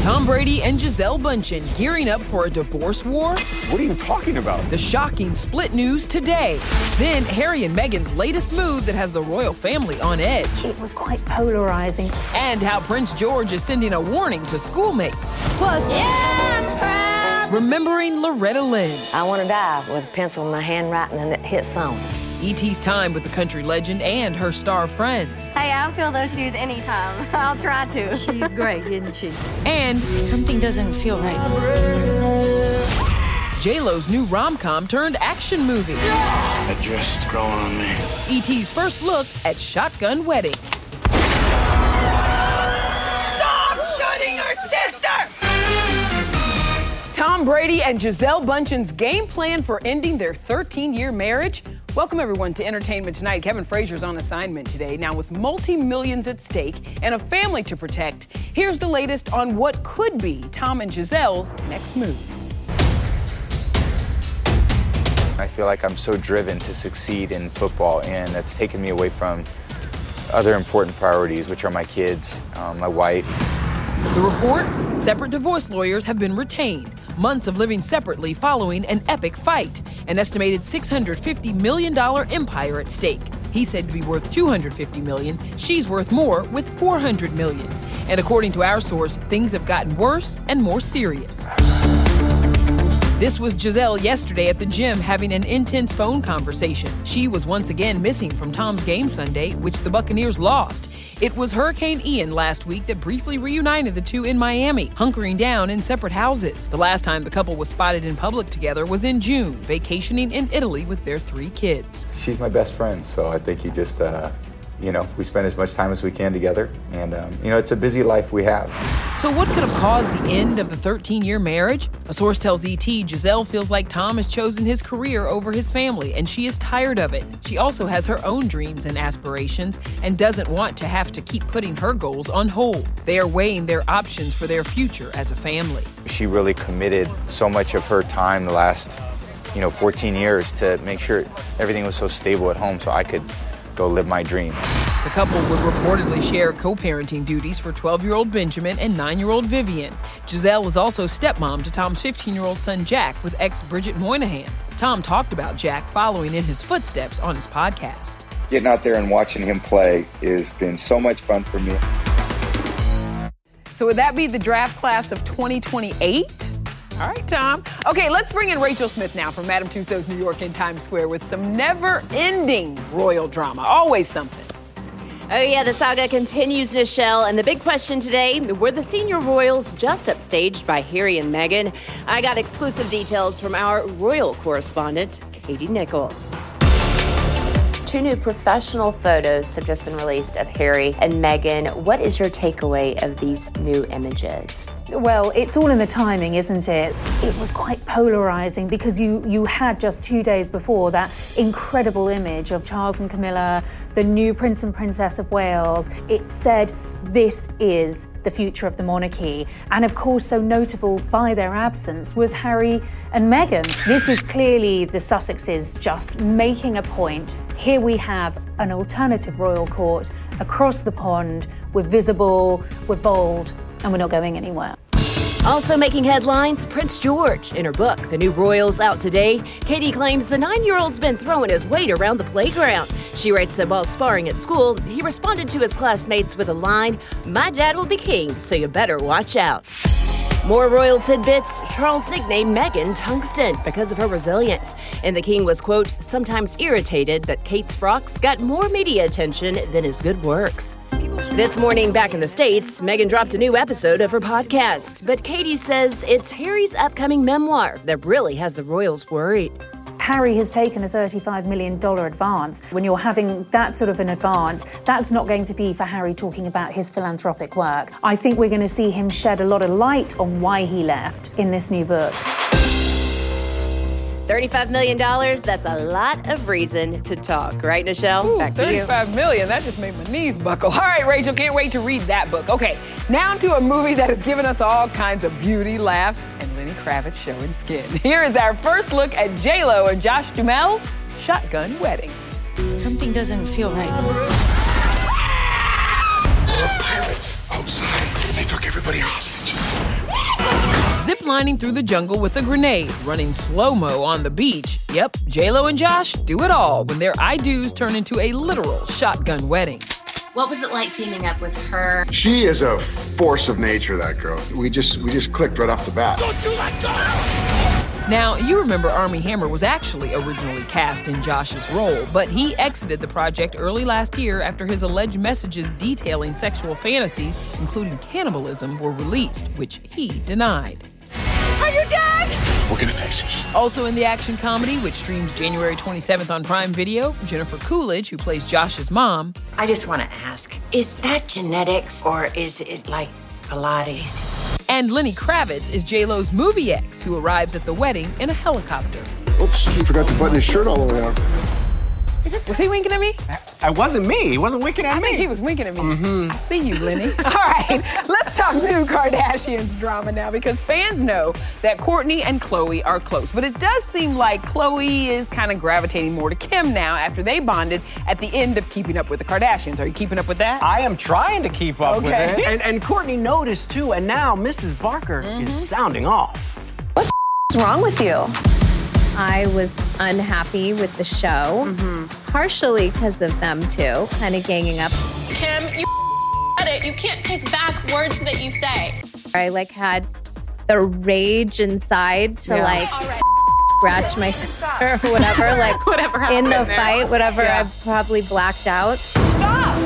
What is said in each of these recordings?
Tom Brady and Gisele Bundchen gearing up for a divorce war? What are you talking about? The shocking split news today. Then Harry and Meghan's latest move that has the royal family on edge. It was quite polarizing. And how Prince George is sending a warning to schoolmates. Plus, yeah, remembering Loretta Lynn. I want to die with a pencil in my handwriting and it hit song. E.T.'s time with the country legend and her star friends. Hey, I'll fill those shoes anytime. I'll try to. She's great, isn't she? And something doesn't feel right. J-Lo's new rom-com turned action movie. That dress is growing on me. E.T.'s first look at Shotgun Wedding. Stop shooting your sister! Tom Brady and Gisele Bundchen's game plan for ending their 13-year marriage. Welcome, everyone, to Entertainment Tonight. Kevin Frazier's on assignment today. Now, with multi millions at stake and a family to protect, here's the latest on what could be Tom and Gisele's next moves. I feel like I'm so driven to succeed in football, and that's taken me away from other important priorities, which are my kids, um, my wife. The report separate divorce lawyers have been retained. Months of living separately following an epic fight. An estimated $650 million empire at stake. He's said to be worth 250 million. She's worth more with 400 million. And according to our source, things have gotten worse and more serious. This was Gisele yesterday at the gym having an intense phone conversation. She was once again missing from Tom's game Sunday, which the Buccaneers lost. It was Hurricane Ian last week that briefly reunited the two in Miami, hunkering down in separate houses. The last time the couple was spotted in public together was in June, vacationing in Italy with their three kids. She's my best friend, so I think you just, uh, you know, we spend as much time as we can together. And, um, you know, it's a busy life we have. So, what could have caused the end of the 13 year marriage? A source tells ET Gisele feels like Tom has chosen his career over his family, and she is tired of it. She also has her own dreams and aspirations and doesn't want to have to keep putting her goals on hold. They are weighing their options for their future as a family. She really committed so much of her time the last, you know, 14 years to make sure everything was so stable at home so I could go live my dream. The couple would reportedly share co parenting duties for 12 year old Benjamin and 9 year old Vivian. Gisele is also stepmom to Tom's 15 year old son Jack with ex Bridget Moynahan. Tom talked about Jack following in his footsteps on his podcast. Getting out there and watching him play has been so much fun for me. So, would that be the draft class of 2028? All right, Tom. Okay, let's bring in Rachel Smith now from Madame Tussauds New York in Times Square with some never ending royal drama. Always something. Oh, yeah, the saga continues, Nischelle. And the big question today were the senior royals just upstaged by Harry and Meghan? I got exclusive details from our royal correspondent, Katie Nichol. Two new professional photos have just been released of Harry and Meghan. What is your takeaway of these new images? Well, it's all in the timing, isn't it? It was quite polarizing because you you had just two days before that incredible image of Charles and Camilla, the new Prince and Princess of Wales. It said this is the future of the monarchy. And of course, so notable by their absence was Harry and Meghan. This is clearly the Sussexes just making a point. Here we have an alternative royal court across the pond. We're visible, we're bold, and we're not going anywhere. Also making headlines, Prince George. In her book, The New Royals, out today, Katie claims the nine year old's been throwing his weight around the playground. She writes that while sparring at school, he responded to his classmates with a line My dad will be king, so you better watch out. More royal tidbits. Charles nicknamed Meghan Tungsten because of her resilience. And the king was, quote, sometimes irritated that Kate's frocks got more media attention than his good works. This morning, back in the States, Meghan dropped a new episode of her podcast. But Katie says it's Harry's upcoming memoir that really has the royals worried. Harry has taken a $35 million advance. When you're having that sort of an advance, that's not going to be for Harry talking about his philanthropic work. I think we're going to see him shed a lot of light on why he left in this new book. $35 million, that's a lot of reason to talk, right, Nischelle? Ooh, Back to you. 35 million. That just made my knees buckle. All right, Rachel, can't wait to read that book. Okay, now to a movie that has given us all kinds of beauty, laughs, and Lenny Kravitz showing skin. Here is our first look at J-Lo and Josh Duhamel's Shotgun Wedding. Something doesn't feel right. There are pirates outside. They took everybody hostage. Ziplining through the jungle with a grenade, running slow mo on the beach. Yep, J-Lo and Josh do it all when their I do's turn into a literal shotgun wedding. What was it like teaming up with her? She is a force of nature, that girl. We just we just clicked right off the bat. Now, you remember Armie Hammer was actually originally cast in Josh's role, but he exited the project early last year after his alleged messages detailing sexual fantasies, including cannibalism, were released, which he denied. Are you dead? We're gonna face this. Also in the action comedy, which streams January 27th on Prime Video, Jennifer Coolidge, who plays Josh's mom, I just want to ask is that genetics or is it like Pilates? And Lenny Kravitz is J-Lo's movie ex, who arrives at the wedding in a helicopter. Oops, he forgot to button his shirt all the way up. Was he winking at me? It wasn't me. He wasn't winking at I me. think he was winking at me. Mm-hmm. I see you, Lenny. All right, let's talk new Kardashians drama now because fans know that Kourtney and Khloé are close. But it does seem like Khloé is kind of gravitating more to Kim now after they bonded at the end of Keeping Up with the Kardashians. Are you keeping up with that? I am trying to keep up with Okay. it. And, and Kourtney noticed too, and now Mrs. Barker is sounding off. What's wrong with you? I was unhappy with the show, mm-hmm. partially because of them too, kind of ganging up. Kim, you said it. You can't take back words that you say. I like had the rage inside to Yeah. like right. scratch my or whatever, like Whatever in the fight, whatever. Yeah. I probably blacked out. Stop!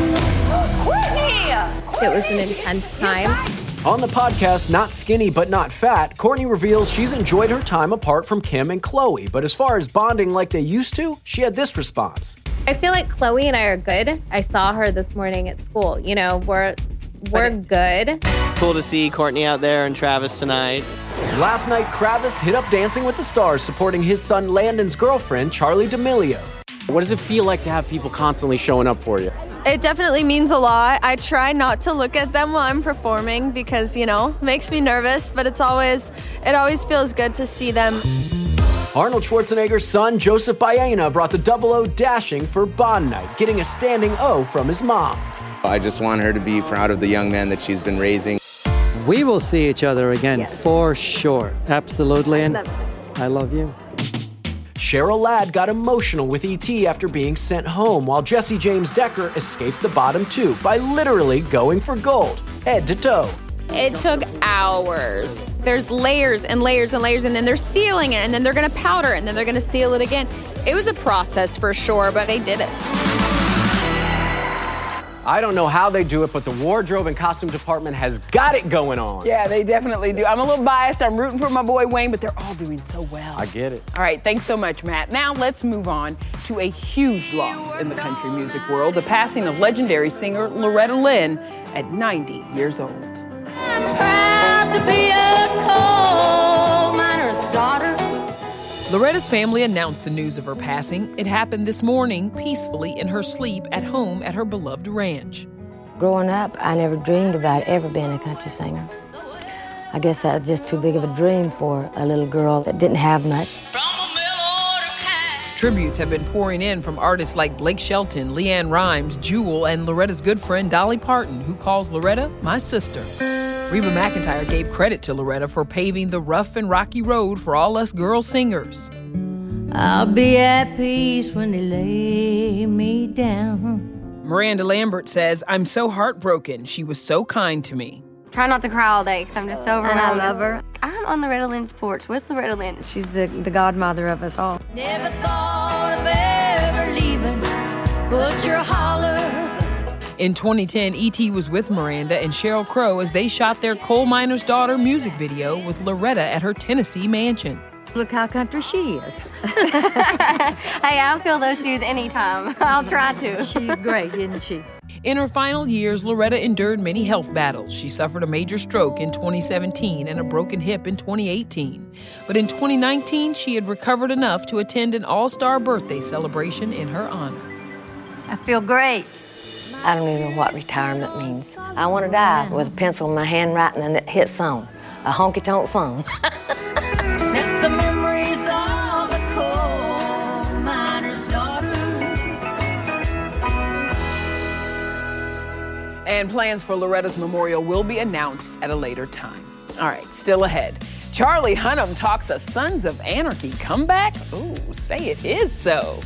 Kourtney! It was an intense time. On the podcast, Not Skinny But Not Fat, Kourtney reveals she's enjoyed her time apart from Kim and Khloé, but as far as bonding like they used to, she had this response. I feel like Khloé and I are good. I saw her this morning at school. You know, we're we're good. Cool to see Kourtney out there and Travis tonight. Last night, Travis hit up Dancing with the Stars supporting his son Landon's girlfriend, Charli D'Amelio. What does it feel like to have people constantly showing up for you? It definitely means a lot. I try not to look at them while I'm performing because, you know, makes me nervous, but it's always it always feels good to see them. Arnold Schwarzenegger's son, Joseph Baena, brought the double O dashing for Bond night, getting a standing O from his mom. I just want her to be proud of the young man that she's been raising. We will see each other again yes. for sure. Absolutely. And I love you. Cheryl Ladd got emotional with E.T. after being sent home, while Jessie James Decker escaped the bottom two by literally going for gold, head to toe. It took hours. There's layers and layers and layers, and then they're sealing it, and then they're gonna powder it, and then they're gonna seal it again. It was a process for sure, but they did it. I don't know how they do it, but the wardrobe and costume department has got it going on. Yeah, they definitely do. I'm a little biased. I'm rooting for my boy Wayne, but they're all doing so well. I get it. All right, thanks so much, Matt. Now let's move on to a huge loss in the country music world the passing of legendary singer Loretta Lynn at 90 years old. Loretta's family announced the news of her passing. It happened this morning, peacefully in her sleep at home at her beloved ranch. Growing up, I never dreamed about ever being a country singer. I guess that was just too big of a dream for a little girl that didn't have much. Tributes have been pouring in from artists like Blake Shelton, LeAnn Rimes, Jewel, and Loretta's good friend Dolly Parton, who calls Loretta my sister. Reba McEntire gave credit to Loretta for paving the rough and rocky road for all us girl singers. I'll be at peace when they lay me down. Miranda Lambert says, I'm so heartbroken. She was so kind to me. Try not to cry all day because I'm just so overwhelmed. And I love her. I'm on Loretta Lynn's porch. What's Loretta Lynn? She's the, the godmother of us all. Never thought of ever leaving, but you're holler. In 2010, E.T. was with Miranda and Sheryl Crow as they shot their Coal Miner's Daughter music video with Loretta at her Tennessee mansion. Look how country she is. hey, I'll fill those shoes anytime. I'll try to. She's great, isn't she? In her final years, Loretta endured many health battles. She suffered a major stroke in 2017 and a broken hip in 2018. But in 2019, she had recovered enough to attend an all star birthday celebration in her honor. I feel great. I don't even know what retirement means. I want to die with a pencil in my hand writing a hit song, a honky tonk song. And plans for Loretta's memorial will be announced at a later time. All right, still ahead. Charlie Hunnam talks a Sons of Anarchy comeback. Ooh, say it is so.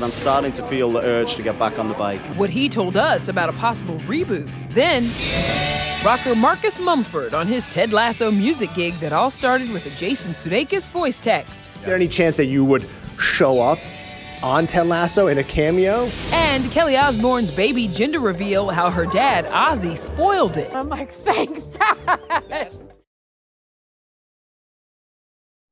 I'm starting to feel the urge to get back on the bike. What he told us about a possible reboot. Then, rocker Marcus Mumford on his Ted Lasso music gig that all started with a Jason Sudeikis voice text. Is there any chance that you would show up on Ted Lasso in a cameo. And Kelly Osbourne's baby gender reveal how her dad, Ozzy, spoiled it. I'm like, thanks.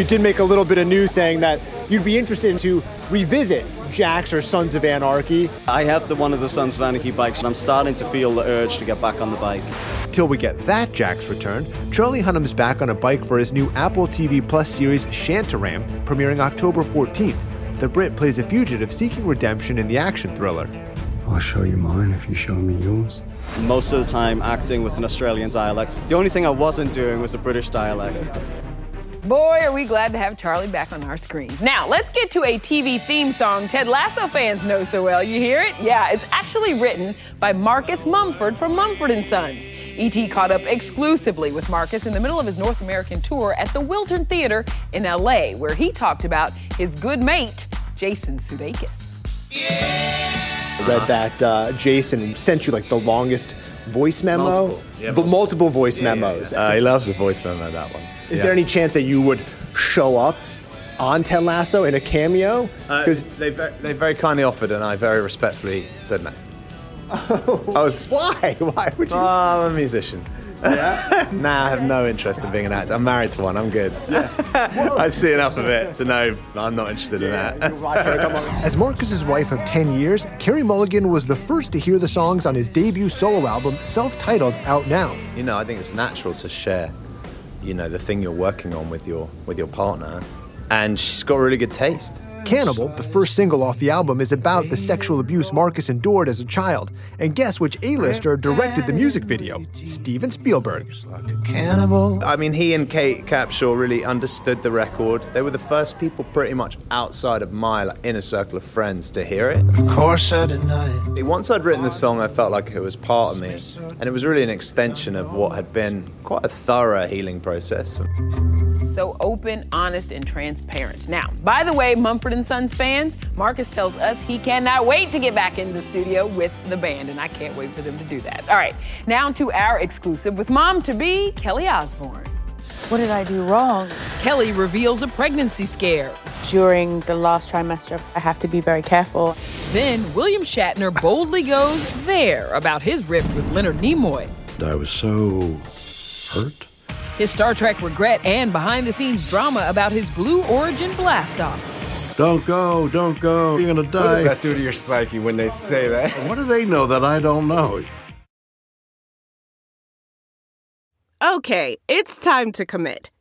You did make a little bit of news saying that you'd be interested to revisit Jax or Sons of Anarchy. I have the one of the Sons of Anarchy bikes, and I'm starting to feel the urge to get back on the bike. Till we get that Jax return, Charlie Hunnam's back on a bike for his new Apple TV Plus series Shantaram, premiering October 14th. The Brit plays a fugitive seeking redemption in the action thriller. I'll show you mine if you show me yours. Most of the time, acting with an Australian dialect. The only thing I wasn't doing was a British dialect. Boy, are we glad to have Charlie back on our screens. Now, let's get to a TV theme song Ted Lasso fans know so well. You hear it? Yeah, it's actually written by Marcus Mumford from Mumford & Sons. E.T. caught up exclusively with Marcus in the middle of his North American tour at the Wiltern Theater in L.A., where he talked about his good mate, Jason Sudeikis. I read that uh, Jason sent you like the longest voice memo, multiple, yeah, but multiple voice yeah, memos. Yeah, uh, he loves the voice memo, that one. Is there any chance that you would show up on Ted Lasso in a cameo? Because uh, they, they very kindly offered, and I very respectfully said no. Oh, I was, why? Why would you? Oh, I'm a musician. nah, I have no interest in being an actor. I'm married to one. I'm good. I see enough of it to know I'm not interested in that. As Marcus's wife of 10 years, Carey Mulligan was the first to hear the songs on his debut solo album, self titled Out Now. You know, I think it's natural to share, you know, the thing you're working on with your with your partner, and she's got really good taste. Cannibal, the first single off the album, is about the sexual abuse Marcus endured as a child. And guess which A-lister directed the music video? Steven Spielberg. Cannibal. I mean, he and Kate Capshaw really understood the record. They were the first people, pretty much outside of my like, inner circle of friends, to hear it. Of course, I deny it. Once I'd written the song, I felt like it was part of me, and it was really an extension of what had been quite a thorough healing process. So open, honest, and transparent. Now, by the way, Mumford and Sons fans, Marcus tells us he cannot wait to get back in the studio with the band, and I can't wait for them to do that. All right, now to our exclusive with mom to be Kelly Osbourne. What did I do wrong? Kelly reveals a pregnancy scare. During the last trimester, I have to be very careful. Then William Shatner boldly goes there about his rift with Leonard Nimoy. I was so hurt. His Star Trek regret and behind the scenes drama about his Blue Origin blastoff. Don't go, don't go. You're gonna die. What does that do to your psyche when they say that? What do they know that I don't know? Okay, it's time to commit.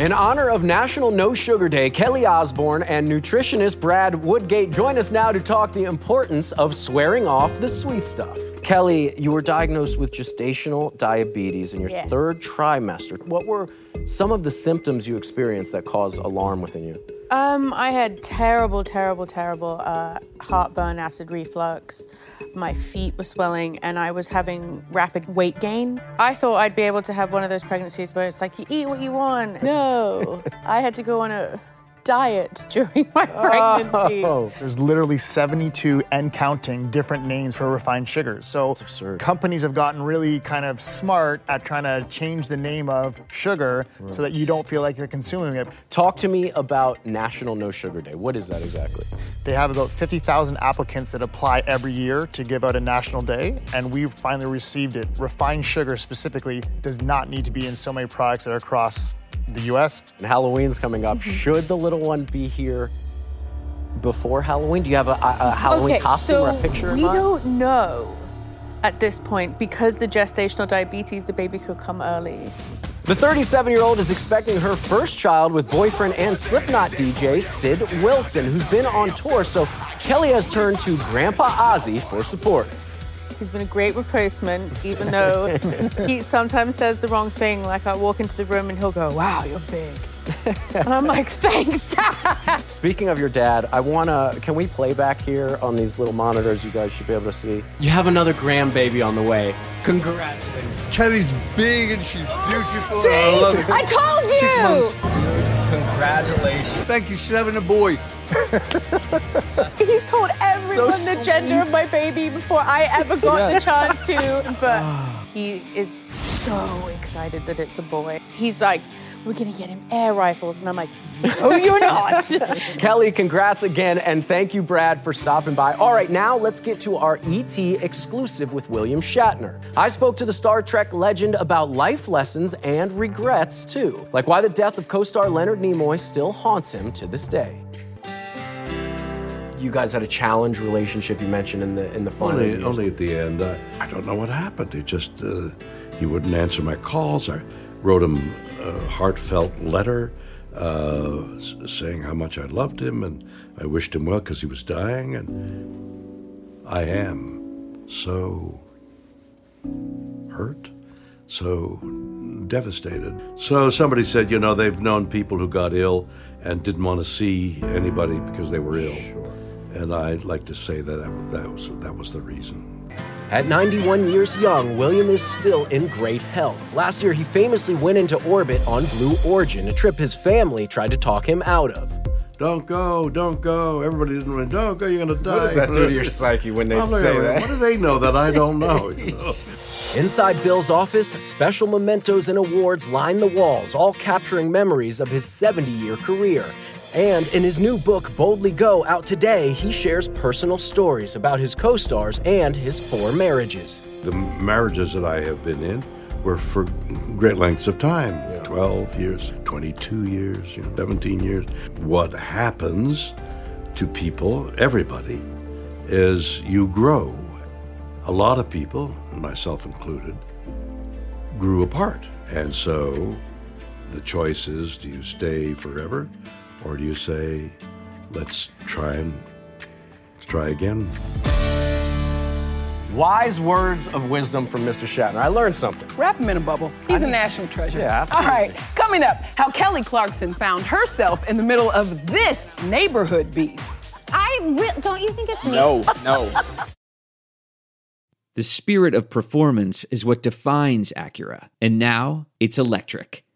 In honor of National No Sugar Day, Kelly Osbourne and nutritionist Brad Woodgate join us now to talk the importance of swearing off the sweet stuff. Kelly, you were diagnosed with gestational diabetes in your Yes. third trimester. What were some of the symptoms you experienced that caused alarm within you? Um, I had terrible, terrible, terrible uh, heartburn, acid reflux. My feet were swelling, and I was having rapid weight gain. I thought I'd be able to have one of those pregnancies where it's like you eat what you want. No, I had to go on a diet during my oh. pregnancy. Oh, There's literally 72 and counting different names for refined sugars. So companies have gotten really kind of smart at trying to change the name of sugar so that you don't feel like you're consuming it. Talk to me about National No Sugar Day. What is that exactly? They have about 50,000 applicants that apply every year to give out a national day, and we finally received it. Refined sugar specifically does not need to be in so many products that are across the US. And Halloween's coming up. Mm-hmm. Should the little one be here before Halloween? Do you have a, a, a Halloween okay, costume so or a picture we don't know at this point because the gestational diabetes, the baby could come early. The 37 year old is expecting her first child with boyfriend and Slipknot DJ Sid Wilson, who's been on tour. So Kelly has turned to Grandpa Ozzy for support. He's been a great replacement, even though he sometimes says the wrong thing. Like I walk into the room and he'll go, "Wow, you're big," and I'm like, "Thanks, Dad." Speaking of your dad, I wanna, can we play back here on these little monitors you guys should be able to see? You have another grandbaby on the way. Congratulations. Kelly's big and she's beautiful. See? I told you. Six you! months. Dude, congratulations. Thank you. She's having a boy. He's told everyone So the gender of my baby before I ever got Yeah. the chance to. But ah. he is so excited that it's a boy. He's like, we're gonna get him air rifles. And I'm like, no, you're not. Kelly, congrats again, and thank you, Brad, for stopping by. All right, now let's get to our ET exclusive with William Shatner. I spoke to the Star Trek legend about life lessons and regrets, too, like why the death of co star Leonard Nimoy still haunts him to this day. You guys had a challenge relationship you mentioned in the in the final. Only, only at the end. Uh, I don't know what happened. He just uh, he wouldn't answer my calls. I wrote him a heartfelt letter uh, saying how much I loved him and I wished him well because he was dying, and I am so hurt, so devastated. So somebody said, you know, they've known people who got ill and didn't want to see anybody because they were ill. And I'd like to say that that, that was that was the reason. At 91 years young, William is still in great health. Last year, he famously went into orbit on Blue Origin, a trip his family tried to talk him out of. Don't go, don't go. Everybody didn't want don't go. You're gonna die. What does that do to your psyche when they I'm say that? What do they know that I don't know? you know? Inside Bill's office, special mementos and awards line the walls, all capturing memories of his 70 year career. And in his new book, Boldly Go, out today, he shares personal stories about his co stars and his four marriages. The marriages that I have been in were for great lengths of time 12 years, 22 years, you know, 17 years. What happens to people, everybody, is you grow. A lot of people, myself included, grew apart. And so the choice is do you stay forever or do you say, let's try and let's try again? Wise words of wisdom from Mr. Shatner. I learned something. Wrap him in a bubble. He's a national treasure. Yeah, All right, coming up, how Kelly Clarkson found herself in the middle of this neighborhood beef. I re- don't you think it's me? No, no. The spirit of performance is what defines Acura, and now it's electric.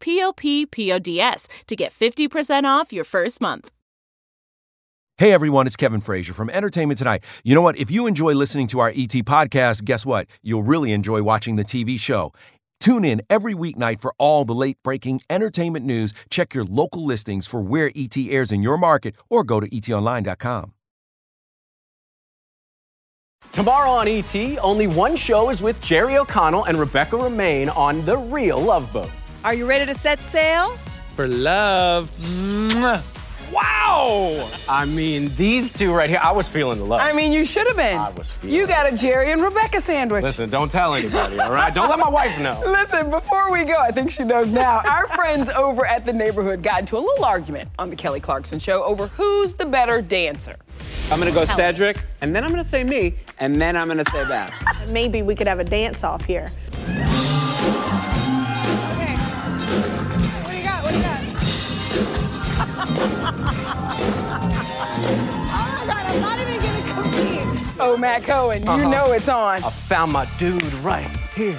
p-o-p-p-o-d-s to get 50% off your first month. Hey everyone, it's Kevin Frazier from Entertainment Tonight. You know what? If you enjoy listening to our ET podcast, guess what? You'll really enjoy watching the TV show. Tune in every weeknight for all the late breaking entertainment news. Check your local listings for where ET airs in your market or go to etonline.com. Tomorrow on ET, only one show is with Jerry O'Connell and Rebecca Romijn on The Real Love Boat. Are you ready to set sail? For love. Mwah. Wow! I mean, these two right here, I was feeling the love. I mean, you should have been. I was feeling You got a Jerry and Rebecca sandwich. Listen, don't tell anybody, all right? Don't let my wife know. Listen, before we go, I think she knows now. Our friends over at the neighborhood got into a little argument on the Kelly Clarkson show over who's the better dancer. I'm gonna go Kelly. Cedric, and then I'm gonna say me, and then I'm gonna say that. Maybe we could have a dance off here. Oh my God, I'm not even gonna compete. Oh, Matt Cohen, you Uh-huh. know it's on. I found my dude right here.